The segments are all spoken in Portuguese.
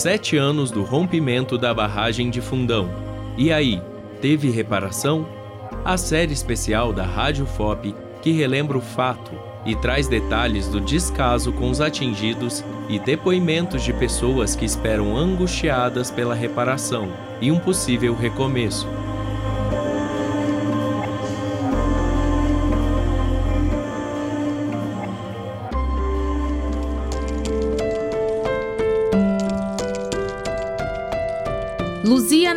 sete anos do rompimento da barragem de Fundão. E aí, teve reparação? A série especial da Rádio FOP que relembra o fato e traz detalhes do descaso com os atingidos e depoimentos de pessoas que esperam angustiadas pela reparação e um possível recomeço.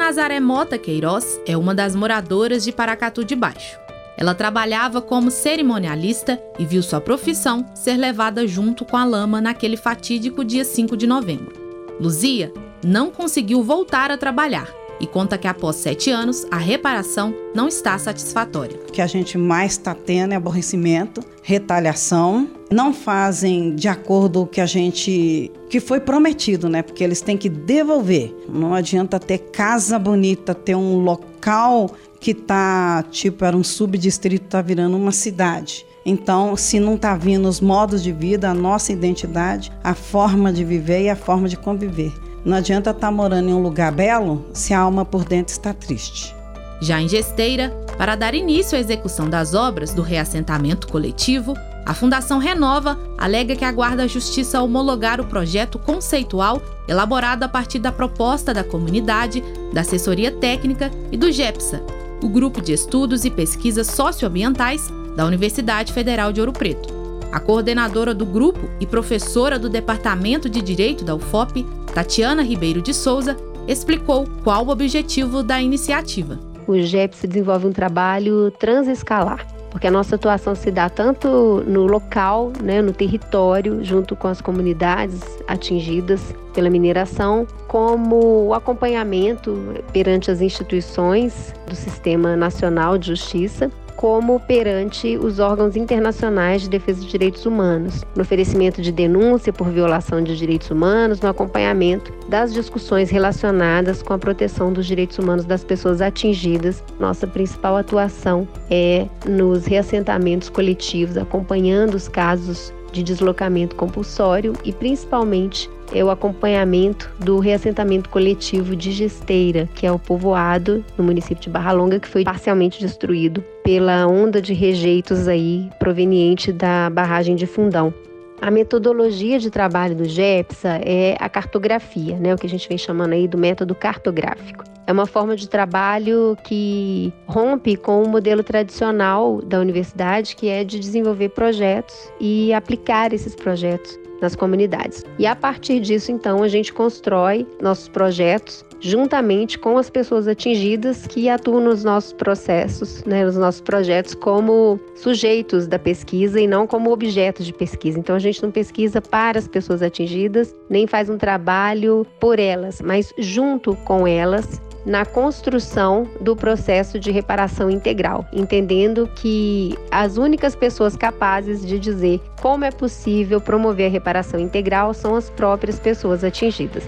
Nazaré Mota Queiroz é uma das moradoras de Paracatu de Baixo. Ela trabalhava como cerimonialista e viu sua profissão ser levada junto com a lama naquele fatídico dia 5 de novembro. Luzia não conseguiu voltar a trabalhar e conta que após sete anos a reparação não está satisfatória. O que a gente mais está tendo é aborrecimento, retaliação. Não fazem de acordo com o que a gente que foi prometido, né? Porque eles têm que devolver. Não adianta ter casa bonita, ter um local que tá tipo era um subdistrito tá virando uma cidade. Então, se não tá vindo os modos de vida, a nossa identidade, a forma de viver e a forma de conviver. Não adianta estar tá morando em um lugar belo se a alma por dentro está triste. Já em Gesteira, para dar início à execução das obras do reassentamento coletivo, a Fundação Renova alega que aguarda a Justiça homologar o projeto conceitual elaborado a partir da proposta da comunidade, da assessoria técnica e do GEPSA, o Grupo de Estudos e Pesquisas Socioambientais da Universidade Federal de Ouro Preto. A coordenadora do grupo e professora do Departamento de Direito da UFOP, Tatiana Ribeiro de Souza, explicou qual o objetivo da iniciativa. O GEPS desenvolve um trabalho transescalar, porque a nossa atuação se dá tanto no local, né, no território, junto com as comunidades atingidas pela mineração, como o acompanhamento perante as instituições do Sistema Nacional de Justiça como perante os órgãos internacionais de defesa de direitos humanos, no oferecimento de denúncia por violação de direitos humanos, no acompanhamento das discussões relacionadas com a proteção dos direitos humanos das pessoas atingidas. Nossa principal atuação é nos reassentamentos coletivos, acompanhando os casos de deslocamento compulsório e principalmente é o acompanhamento do reassentamento coletivo de Gesteira, que é o povoado no município de Barra Longa que foi parcialmente destruído pela onda de rejeitos aí proveniente da barragem de Fundão. A metodologia de trabalho do GEPSA é a cartografia, né, o que a gente vem chamando aí do método cartográfico. É uma forma de trabalho que rompe com o modelo tradicional da universidade, que é de desenvolver projetos e aplicar esses projetos nas comunidades. E a partir disso, então, a gente constrói nossos projetos juntamente com as pessoas atingidas que atuam nos nossos processos, né, nos nossos projetos como sujeitos da pesquisa e não como objetos de pesquisa. Então a gente não pesquisa para as pessoas atingidas, nem faz um trabalho por elas, mas junto com elas na construção do processo de reparação integral, entendendo que as únicas pessoas capazes de dizer como é possível promover a reparação integral são as próprias pessoas atingidas.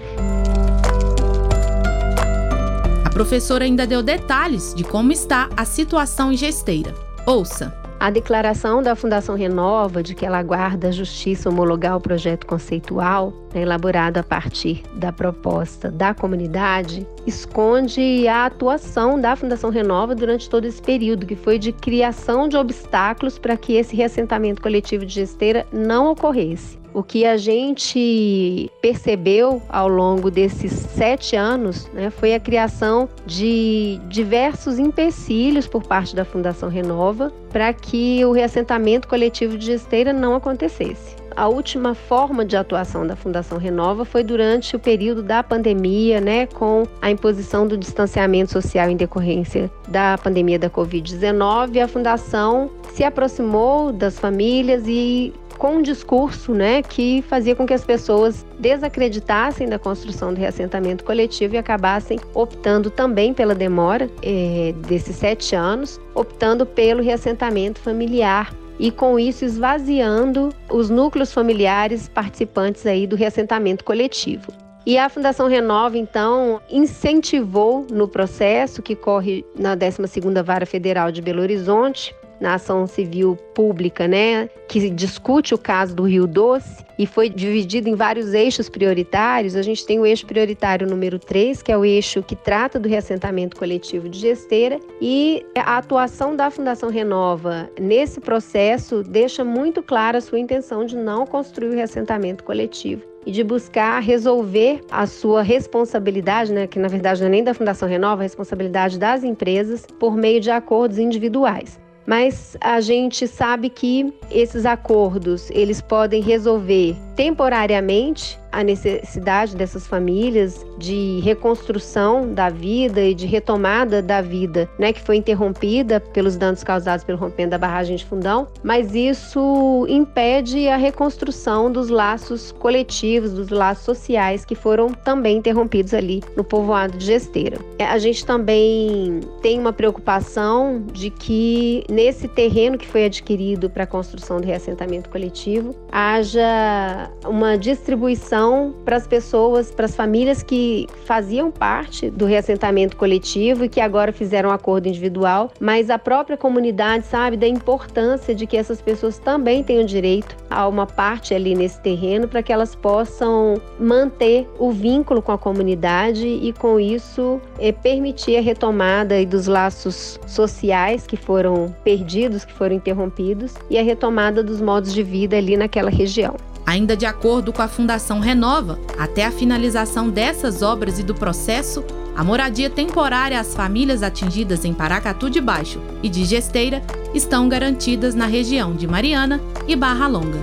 A professora ainda deu detalhes de como está a situação em Gesteira. Ouça. A declaração da Fundação Renova de que ela aguarda a justiça homologar o projeto conceitual, né, elaborado a partir da proposta da comunidade, esconde a atuação da Fundação Renova durante todo esse período, que foi de criação de obstáculos para que esse reassentamento coletivo de gesteira não ocorresse. O que a gente percebeu ao longo desses sete anos né, foi a criação de diversos empecilhos por parte da Fundação Renova para que o reassentamento coletivo de gesteira não acontecesse. A última forma de atuação da Fundação Renova foi durante o período da pandemia, né, com a imposição do distanciamento social em decorrência da pandemia da Covid-19. A Fundação se aproximou das famílias e com um discurso né, que fazia com que as pessoas desacreditassem da construção do reassentamento coletivo e acabassem optando também pela demora é, desses sete anos, optando pelo reassentamento familiar e com isso esvaziando os núcleos familiares participantes aí do reassentamento coletivo. E a Fundação Renova, então, incentivou no processo que corre na 12ª Vara Federal de Belo Horizonte na ação civil pública, né, que discute o caso do Rio Doce e foi dividido em vários eixos prioritários. A gente tem o eixo prioritário número 3, que é o eixo que trata do reassentamento coletivo de gesteira, e a atuação da Fundação Renova nesse processo deixa muito clara a sua intenção de não construir o reassentamento coletivo e de buscar resolver a sua responsabilidade, né, que na verdade não é nem da Fundação Renova, a responsabilidade das empresas por meio de acordos individuais mas a gente sabe que esses acordos eles podem resolver temporariamente a necessidade dessas famílias de reconstrução da vida e de retomada da vida, né, que foi interrompida pelos danos causados pelo rompimento da barragem de Fundão, mas isso impede a reconstrução dos laços coletivos, dos laços sociais que foram também interrompidos ali no povoado de Gesteira. É, a gente também tem uma preocupação de que nesse terreno que foi adquirido para a construção do reassentamento coletivo haja uma distribuição para as pessoas, para as famílias que faziam parte do reassentamento coletivo e que agora fizeram um acordo individual, mas a própria comunidade sabe da importância de que essas pessoas também tenham direito a uma parte ali nesse terreno para que elas possam manter o vínculo com a comunidade e com isso é, permitir a retomada dos laços sociais que foram perdidos, que foram interrompidos e a retomada dos modos de vida ali naquela região. Ainda de acordo com a Fundação Renova, até a finalização dessas obras e do processo, a moradia temporária às famílias atingidas em Paracatu de Baixo e de Gesteira estão garantidas na região de Mariana e Barra Longa.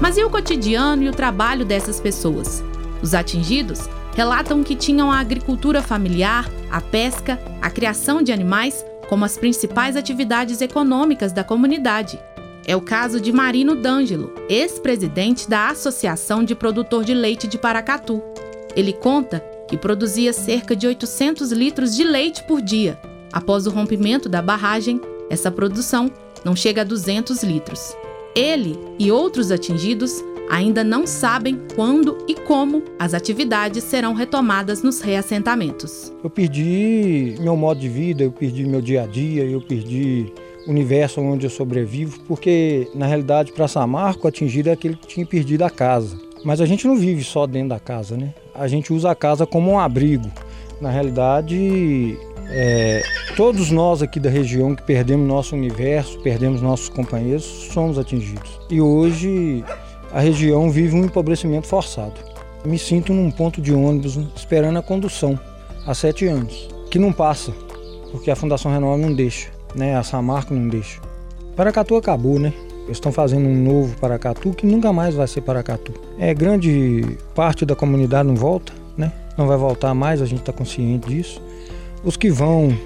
Mas e o cotidiano e o trabalho dessas pessoas? Os atingidos relatam que tinham a agricultura familiar, a pesca, a criação de animais como as principais atividades econômicas da comunidade é o caso de Marino D'Angelo, ex-presidente da Associação de Produtor de Leite de Paracatu. Ele conta que produzia cerca de 800 litros de leite por dia. Após o rompimento da barragem, essa produção não chega a 200 litros. Ele e outros atingidos ainda não sabem quando e como as atividades serão retomadas nos reassentamentos. Eu perdi meu modo de vida, eu perdi meu dia a dia, eu perdi universo onde eu sobrevivo, porque na realidade para Samarco atingido é aquele que tinha perdido a casa. Mas a gente não vive só dentro da casa, né? A gente usa a casa como um abrigo. Na realidade, é, todos nós aqui da região que perdemos nosso universo, perdemos nossos companheiros, somos atingidos. E hoje a região vive um empobrecimento forçado. Me sinto num ponto de ônibus esperando a condução há sete anos, que não passa, porque a Fundação Renova não deixa né? A Samarco não deixa. Paracatu acabou, né? Eles estão fazendo um novo Paracatu que nunca mais vai ser Paracatu. É grande parte da comunidade não volta, né? Não vai voltar mais, a gente está consciente disso. Os que vão,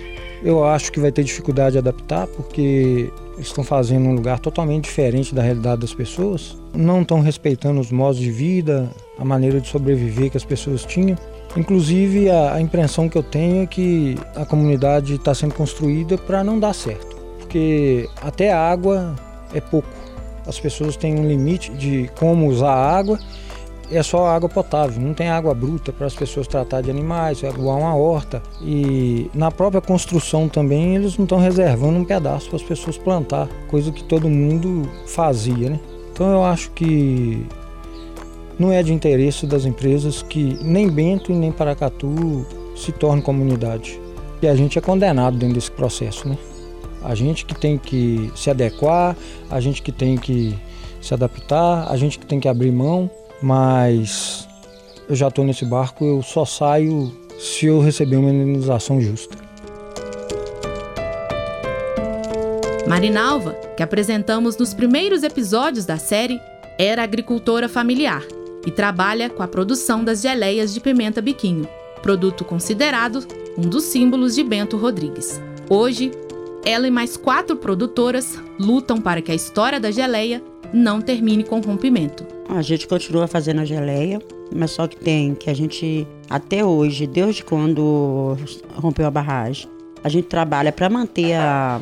eu acho que vai ter dificuldade de adaptar porque eles estão fazendo um lugar totalmente diferente da realidade das pessoas. Não estão respeitando os modos de vida, a maneira de sobreviver que as pessoas tinham. Inclusive, a, a impressão que eu tenho é que a comunidade está sendo construída para não dar certo, porque até a água é pouco. As pessoas têm um limite de como usar a água, é só água potável, não tem água bruta para as pessoas tratar de animais, aguar uma horta. E na própria construção também eles não estão reservando um pedaço para as pessoas plantar, coisa que todo mundo fazia, né? Então eu acho que não é de interesse das empresas que nem Bento e nem Paracatu se tornem comunidade. E a gente é condenado dentro desse processo, né? A gente que tem que se adequar, a gente que tem que se adaptar, a gente que tem que abrir mão, mas eu já estou nesse barco, eu só saio se eu receber uma indenização justa. Marinalva, que apresentamos nos primeiros episódios da série, era agricultora familiar e trabalha com a produção das geleias de pimenta biquinho, produto considerado um dos símbolos de Bento Rodrigues. Hoje, ela e mais quatro produtoras lutam para que a história da geleia não termine com rompimento. A gente continua fazendo a geleia, mas só que tem que a gente, até hoje, desde quando rompeu a barragem, a gente trabalha para manter a,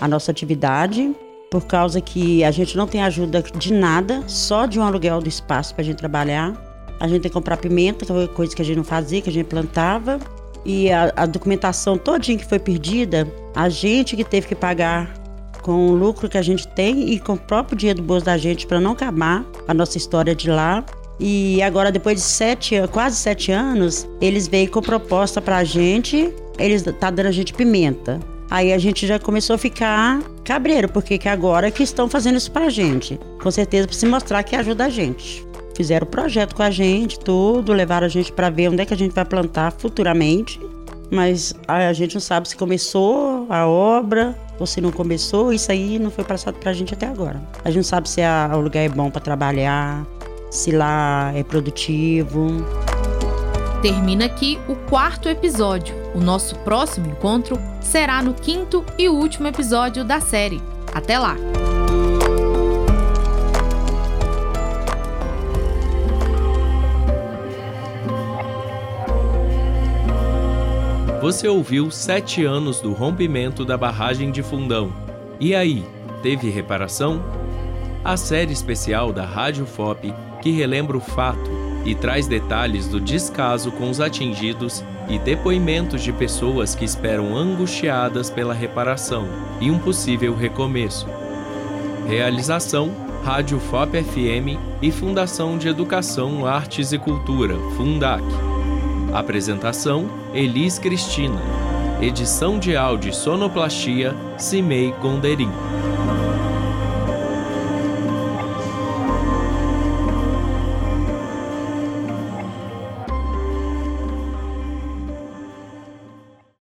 a nossa atividade por causa que a gente não tem ajuda de nada, só de um aluguel do espaço para a gente trabalhar. A gente tem que comprar pimenta, que foi coisa que a gente não fazia, que a gente plantava. E a, a documentação todinha que foi perdida, a gente que teve que pagar com o lucro que a gente tem e com o próprio dia do bolso da gente para não acabar a nossa história de lá. E agora, depois de sete, quase sete anos, eles veio com proposta para a gente. Eles tá dando a gente pimenta. Aí a gente já começou a ficar cabreiro, porque que agora que estão fazendo isso para a gente. Com certeza para se mostrar que ajuda a gente. Fizeram o projeto com a gente, tudo, levaram a gente para ver onde é que a gente vai plantar futuramente. Mas a gente não sabe se começou a obra ou se não começou. Isso aí não foi passado para a gente até agora. A gente não sabe se a, o lugar é bom para trabalhar, se lá é produtivo. Termina aqui o quarto episódio. O nosso próximo encontro será no quinto e último episódio da série. Até lá! Você ouviu Sete Anos do Rompimento da Barragem de Fundão. E aí, teve reparação? A série especial da Rádio FOP que relembra o fato e traz detalhes do descaso com os atingidos e depoimentos de pessoas que esperam angustiadas pela reparação e um possível recomeço. Realização: Rádio FOP FM e Fundação de Educação, Artes e Cultura, Fundac. Apresentação: Elis Cristina. Edição de áudio e sonoplastia: Cimei Gonderim.